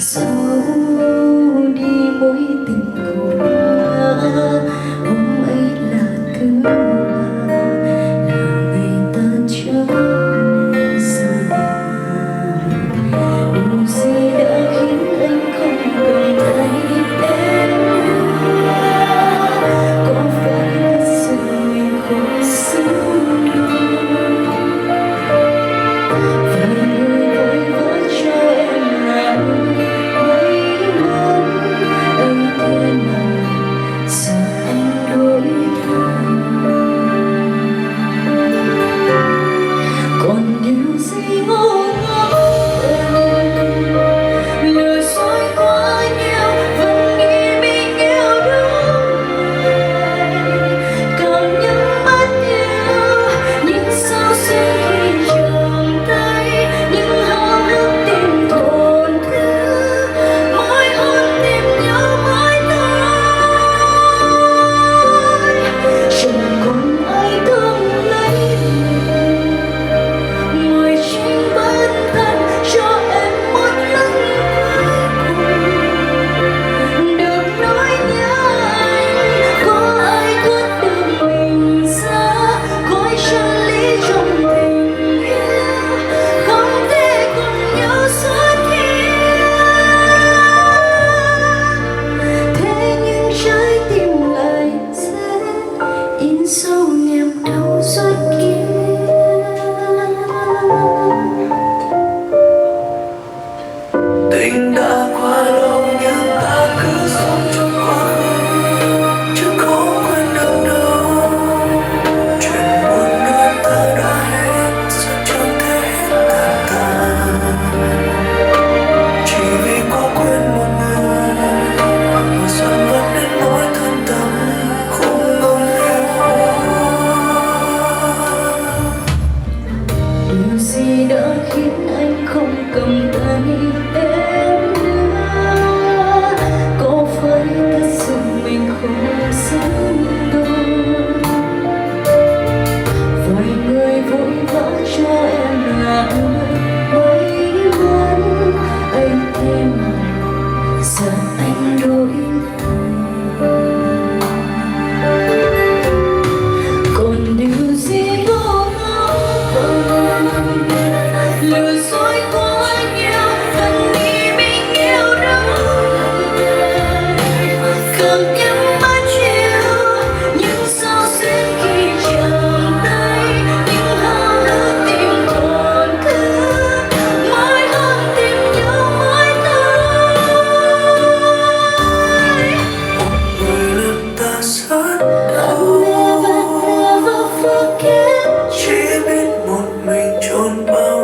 So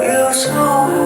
you so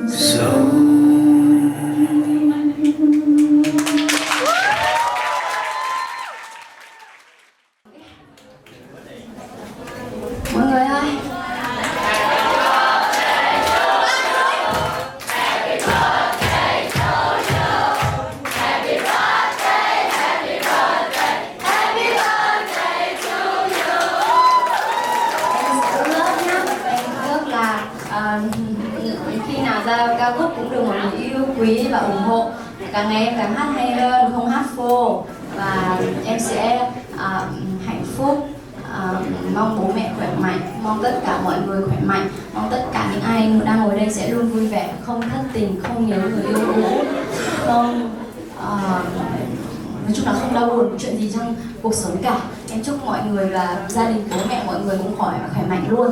khi nào ra ca khúc cũng được mọi người yêu quý và ủng hộ. Càng ngày em càng hát hay hơn không hát phô. Và em sẽ à, hạnh phúc. À, mong bố mẹ khỏe mạnh mong tất cả mọi người khỏe mạnh. Mong tất cả những ai đang ngồi đây sẽ luôn vui vẻ không thất tình không nhớ người yêu cũ. Không à, nói chung là không đau buồn chuyện gì trong cuộc sống cả. Em chúc mọi người và gia đình bố mẹ mọi người cũng khỏi khỏe mạnh luôn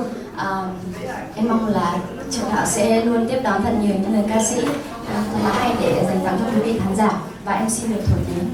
em mong là trường đạo sẽ luôn tiếp đón thật nhiều những người ca sĩ. Ờ, thật hay để dành tặng cho quý vị khán giả. Và em xin được thổi nến